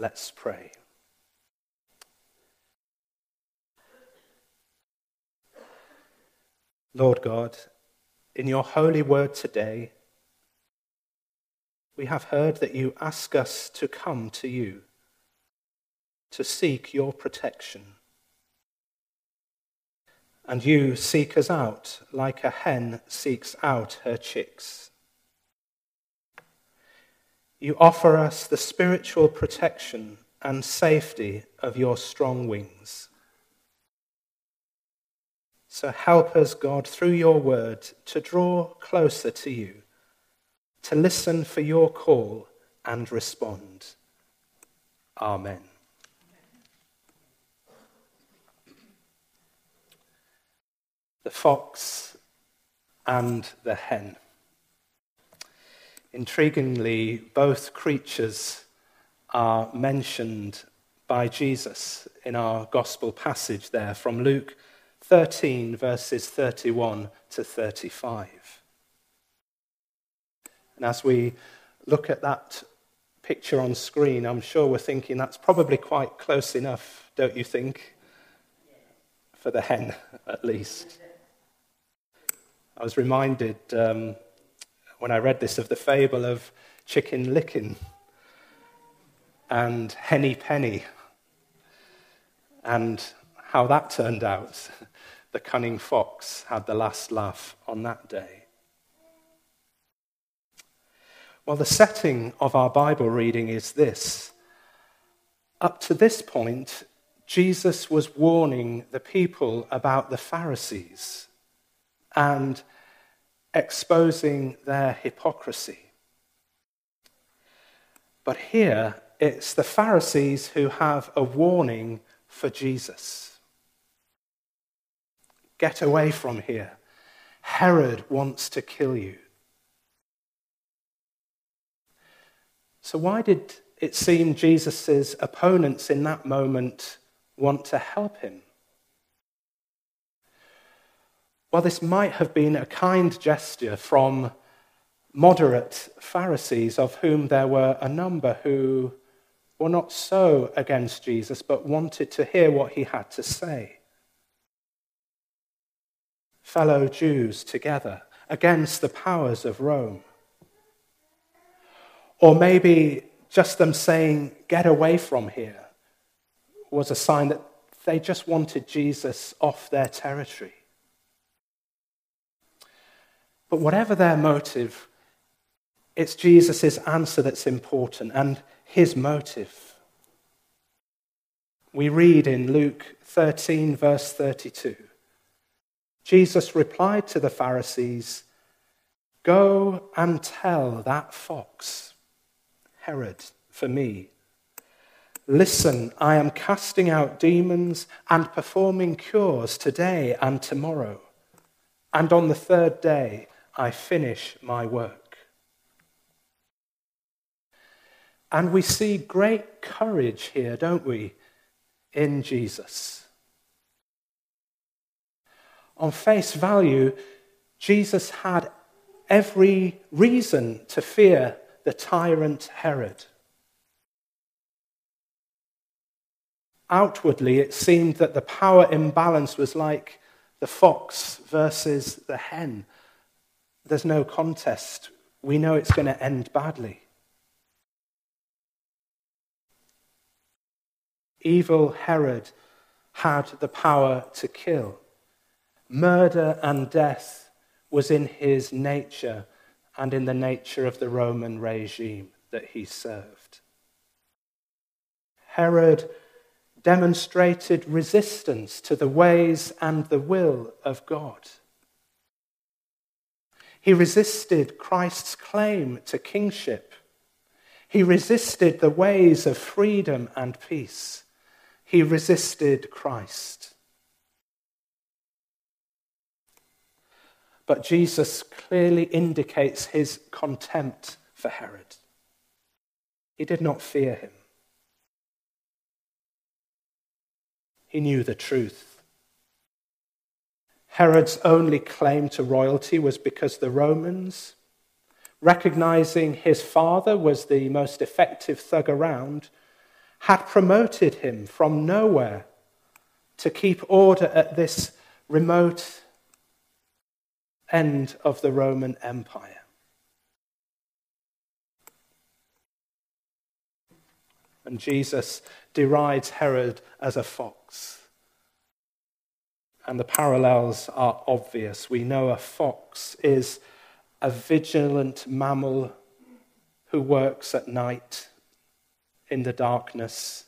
Let's pray. Lord God, in your holy word today, we have heard that you ask us to come to you, to seek your protection. And you seek us out like a hen seeks out her chicks. You offer us the spiritual protection and safety of your strong wings. So help us, God, through your word to draw closer to you, to listen for your call and respond. Amen. The fox and the hen. Intriguingly, both creatures are mentioned by Jesus in our gospel passage there from Luke 13, verses 31 to 35. And as we look at that picture on screen, I'm sure we're thinking that's probably quite close enough, don't you think? For the hen, at least. I was reminded um, when I read this of the fable of Chicken Licken and Henny Penny and how that turned out. The cunning fox had the last laugh on that day. Well, the setting of our Bible reading is this. Up to this point, Jesus was warning the people about the Pharisees and exposing their hypocrisy. But here, it's the Pharisees who have a warning for Jesus. Get away from here. Herod wants to kill you. So, why did it seem Jesus' opponents in that moment want to help him? Well, this might have been a kind gesture from moderate Pharisees, of whom there were a number who were not so against Jesus, but wanted to hear what he had to say. Fellow Jews together against the powers of Rome. Or maybe just them saying, get away from here, was a sign that they just wanted Jesus off their territory. But whatever their motive, it's Jesus' answer that's important and his motive. We read in Luke 13, verse 32 Jesus replied to the Pharisees, Go and tell that fox, Herod, for me. Listen, I am casting out demons and performing cures today and tomorrow. And on the third day, I finish my work. And we see great courage here, don't we, in Jesus. On face value, Jesus had every reason to fear the tyrant Herod. Outwardly, it seemed that the power imbalance was like the fox versus the hen there's no contest. We know it's going to end badly. Evil Herod had the power to kill. Murder and death was in his nature and in the nature of the Roman regime that he served. Herod demonstrated resistance to the ways and the will of God. He resisted Christ's claim to kingship. He resisted the ways of freedom and peace. He resisted Christ. But Jesus clearly indicates his contempt for Herod. He did not fear him. He knew the truth. Herod's only claim to royalty was because the Romans, recognizing his father was the most effective thug around, had promoted him from nowhere to keep order at this remote end of the Roman Empire. And Jesus derides Herod as a fox. And the parallels are obvious. We know a fox is a vigilant mammal who works at night in the darkness,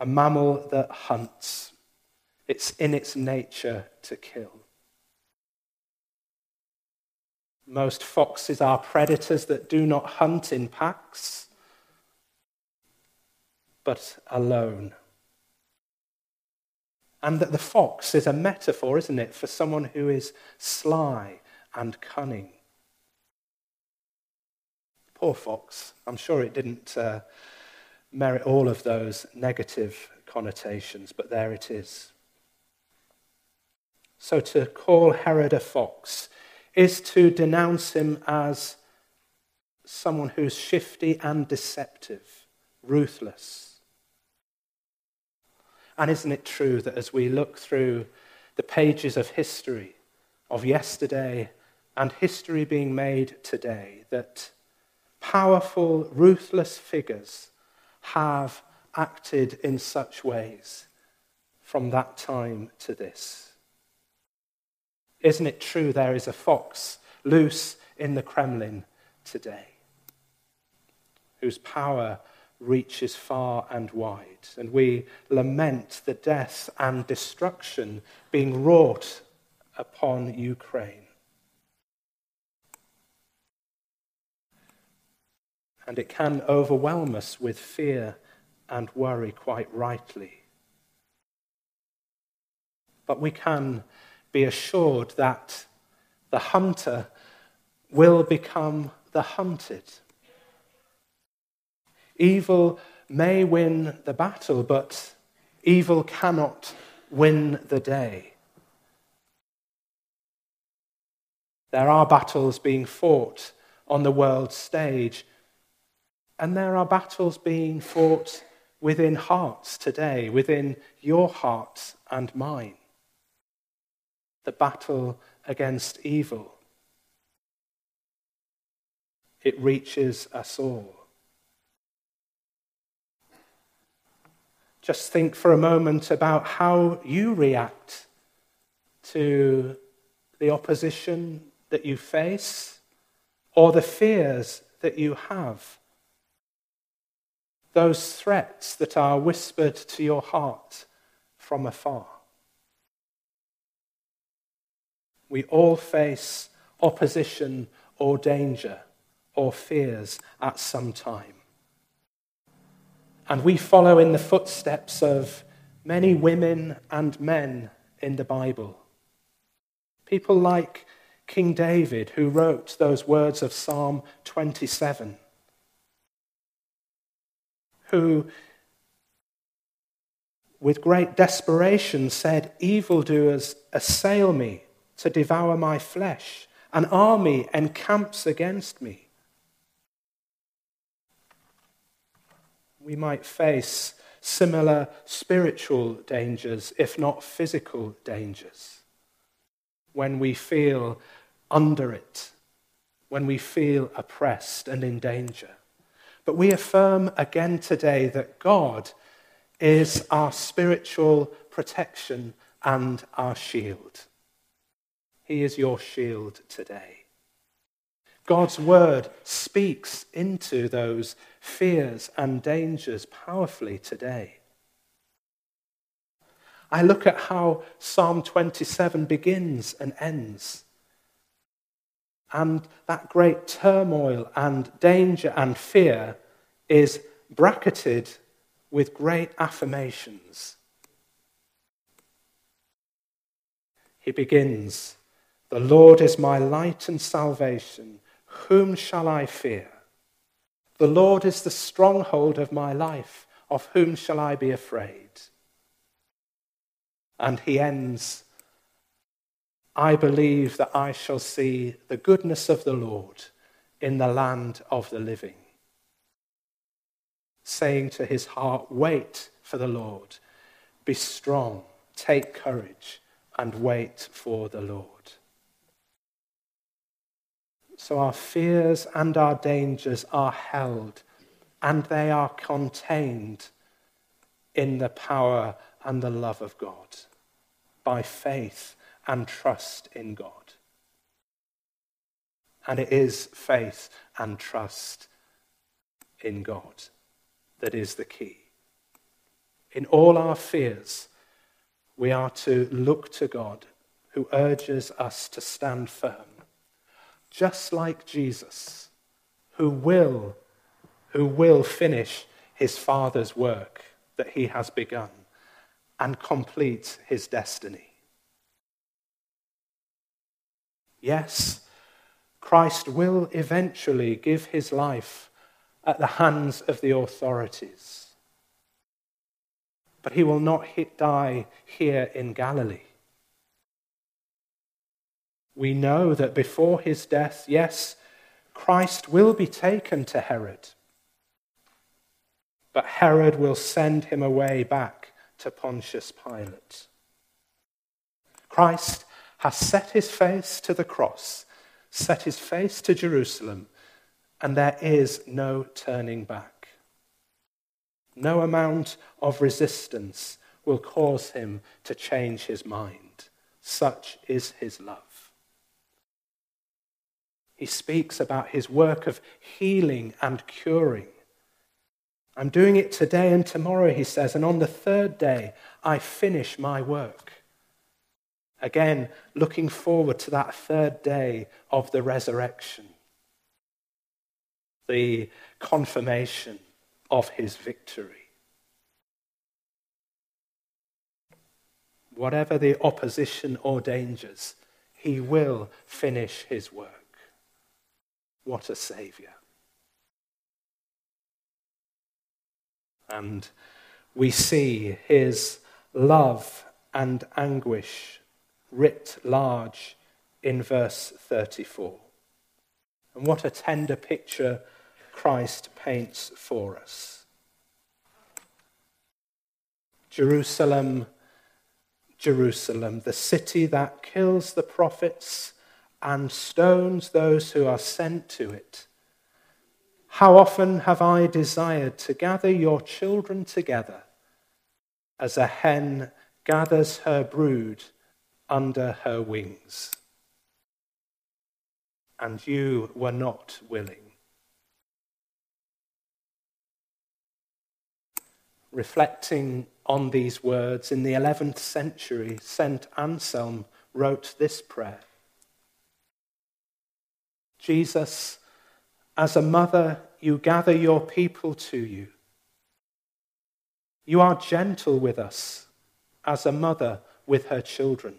a mammal that hunts. It's in its nature to kill. Most foxes are predators that do not hunt in packs, but alone. And that the fox is a metaphor, isn't it, for someone who is sly and cunning. Poor fox. I'm sure it didn't uh, merit all of those negative connotations, but there it is. So to call Herod a fox is to denounce him as someone who's shifty and deceptive, ruthless. And isn't it true that as we look through the pages of history, of yesterday and history being made today, that powerful, ruthless figures have acted in such ways from that time to this? Isn't it true there is a fox loose in the Kremlin today whose power reaches far and wide? And we lament the death and destruction being wrought upon Ukraine. And it can overwhelm us with fear and worry quite rightly. But we can be assured that the hunter will become the hunted. Evil may win the battle, but evil cannot win the day. There are battles being fought on the world stage, and there are battles being fought within hearts today, within your heart and mine the battle against evil. It reaches us all. Just think for a moment about how you react to the opposition that you face or the fears that you have. Those threats that are whispered to your heart from afar. We all face opposition or danger or fears at some time. And we follow in the footsteps of many women and men in the Bible. People like King David, who wrote those words of Psalm 27, who, with great desperation, said, Evildoers assail me to devour my flesh. An army encamps against me. We might face similar spiritual dangers, if not physical dangers, when we feel under it, when we feel oppressed and in danger. But we affirm again today that God is our spiritual protection and our shield. He is your shield today. God's word speaks into those fears and dangers powerfully today. I look at how Psalm 27 begins and ends. And that great turmoil and danger and fear is bracketed with great affirmations. He begins the Lord is my light and salvation. Whom shall I fear? The Lord is the stronghold of my life. Of whom shall I be afraid? And he ends I believe that I shall see the goodness of the Lord in the land of the living. saying to his heart, Wait for the Lord. Be strong, take courage, and wait for the Lord. So our fears and our dangers are held and they are contained in the power and the love of God by faith and trust in God. And it is faith and trust in God that is the key. In all our fears, we are to look to God who urges us to stand firm, just like Jesus, who will, who will finish his Father's work that he has begun and complete his destiny. Yes, Christ will eventually give his life at the hands of the authorities. But he will not die here in Galilee. We know that before his death, yes, Christ will be taken to Herod. But Herod will send him away back to Pontius Pilate. Christ has set his face to the cross, set his face to Jerusalem, and there is no turning back. No amount of resistance will cause him to change his mind. Such is his love. He speaks about his work of healing and curing. I'm doing it today and tomorrow, he says, and on the third day I finish my work. Again, looking forward to that third day of the resurrection the confirmation of his victory. Whatever the opposition or dangers, he will finish his work. What a Saviour. And we see his love and anguish writ large in verse 34. And what a tender picture Christ paints for us. Jerusalem, Jerusalem, the city that kills the prophets and stones those who are sent to it. How often have I desired to gather your children together as a hen gathers her brood under her wings, and you were not willing. reflecting on these words, in the 11th century, St. Anselm wrote this prayer Jesus, as a mother, you gather your people to you. You are gentle with us, as a mother with her children.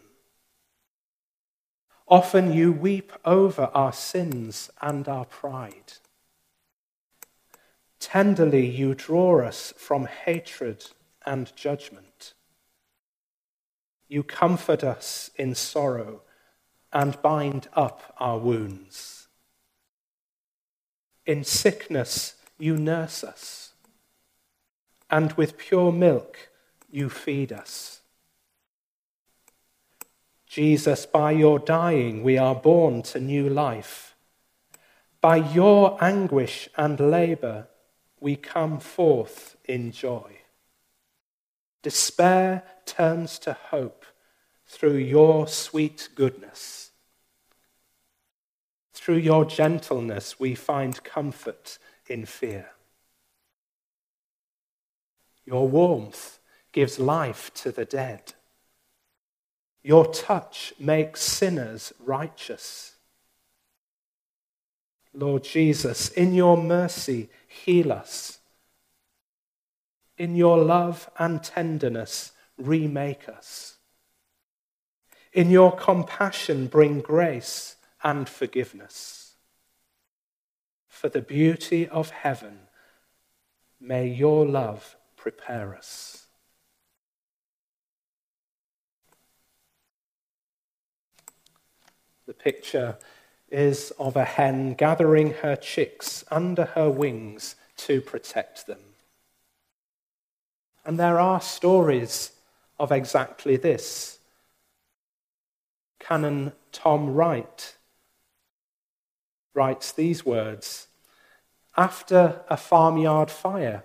Often you weep over our sins and our pride. Tenderly you draw us from hatred and judgment. You comfort us in sorrow and bind up our wounds. In sickness you nurse us, and with pure milk you feed us. Jesus, by your dying we are born to new life. By your anguish and labor, we come forth in joy. Despair turns to hope through your sweet goodness. Through your gentleness, we find comfort in fear. Your warmth gives life to the dead. Your touch makes sinners righteous. Lord Jesus, in your mercy, heal us. In your love and tenderness, remake us. In your compassion, bring grace and forgiveness. For the beauty of heaven, may your love prepare us. The picture is of a hen gathering her chicks under her wings to protect them. And there are stories of exactly this. Canon Tom Wright writes these words After a farmyard fire,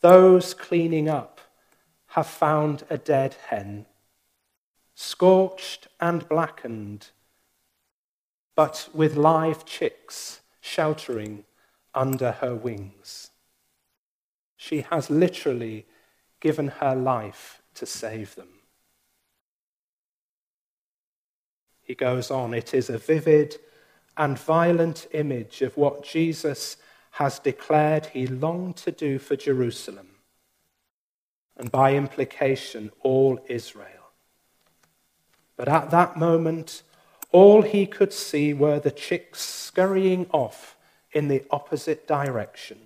those cleaning up have found a dead hen, scorched and blackened, but with live chicks sheltering under her wings. She has literally given her life to save them. He goes on, it is a vivid and violent image of what Jesus has declared he longed to do for Jerusalem, and by implication, all Israel. But at that moment, all he could see were the chicks scurrying off in the opposite direction,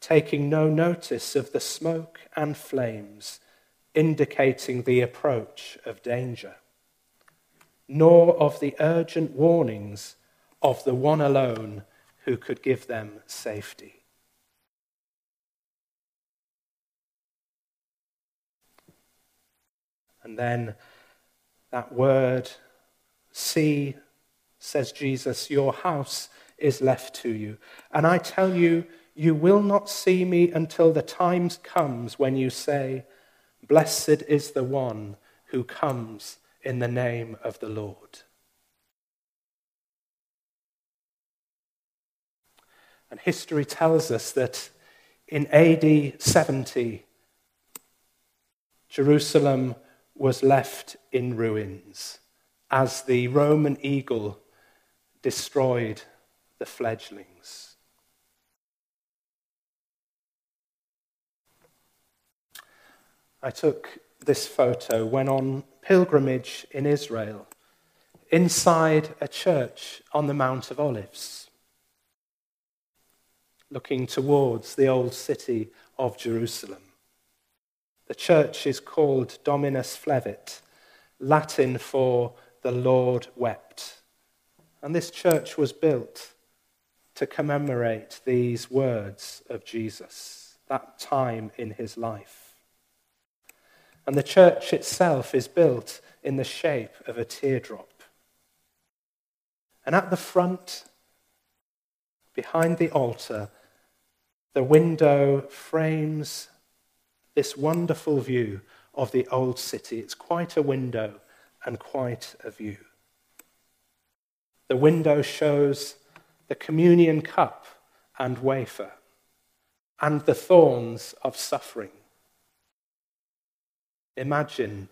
taking no notice of the smoke and flames indicating the approach of danger nor of the urgent warnings of the one alone who could give them safety. And then that word, see, says Jesus, your house is left to you. And I tell you, you will not see me until the time comes when you say, Blessed is the one who comes in the name of the Lord. And history tells us that in AD 70, Jerusalem was left in ruins as the Roman eagle destroyed the fledglings. I took this photo when on pilgrimage in Israel, inside a church on the Mount of Olives, looking towards the old city of Jerusalem. The church is called Dominus Flevit, Latin for the Lord wept. And this church was built to commemorate these words of Jesus, that time in his life. And the church itself is built in the shape of a teardrop. And at the front, behind the altar, the window frames this wonderful view of the old city. It's quite a window and quite a view. The window shows the communion cup and wafer and the thorns of suffering. Imagine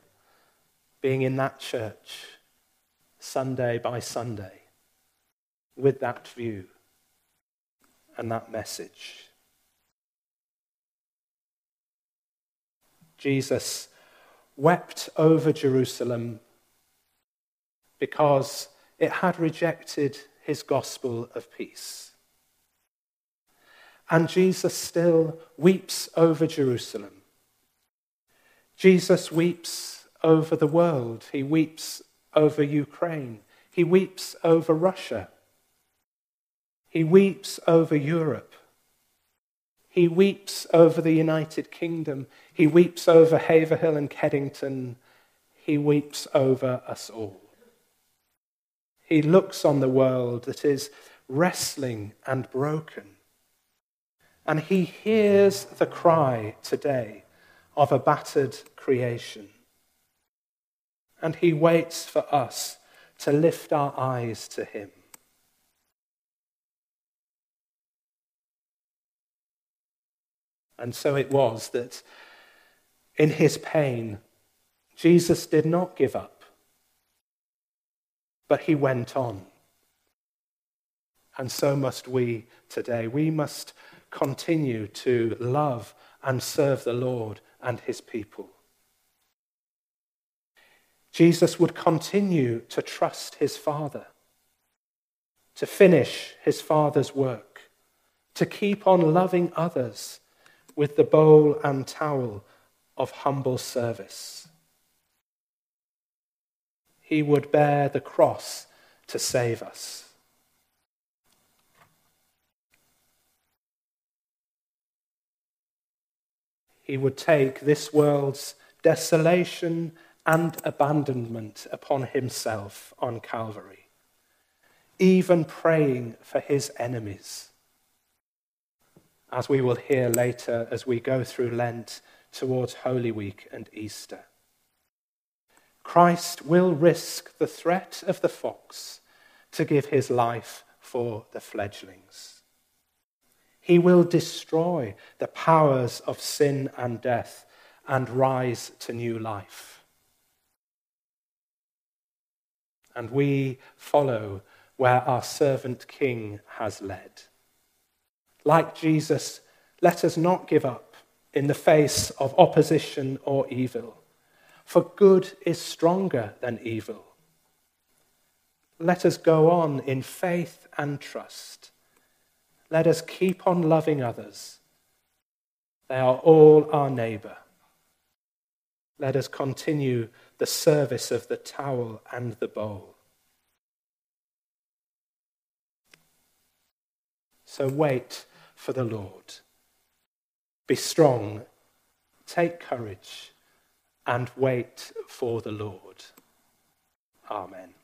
being in that church Sunday by Sunday with that view and that message. Jesus wept over Jerusalem because it had rejected his gospel of peace. And Jesus still weeps over Jerusalem Jesus weeps over the world. He weeps over Ukraine. He weeps over Russia. He weeps over Europe. He weeps over the United Kingdom. He weeps over Haverhill and Kedington. He weeps over us all. He looks on the world that is wrestling and broken. And he hears the cry today of a battered creation. And he waits for us to lift our eyes to him. And so it was that in his pain, Jesus did not give up, but he went on. And so must we today. We must continue to love and serve the Lord and his people. Jesus would continue to trust his Father, to finish his Father's work, to keep on loving others with the bowl and towel of humble service. He would bear the cross to save us. He would take this world's desolation and abandonment upon himself on Calvary, even praying for his enemies. As we will hear later as we go through Lent towards Holy Week and Easter. Christ will risk the threat of the fox to give his life for the fledglings. He will destroy the powers of sin and death and rise to new life. And we follow where our servant king has led. Like Jesus, let us not give up in the face of opposition or evil, for good is stronger than evil. Let us go on in faith and trust. Let us keep on loving others. They are all our neighbour. Let us continue the service of the towel and the bowl. So wait for the Lord. Be strong, take courage, and wait for the Lord. Amen.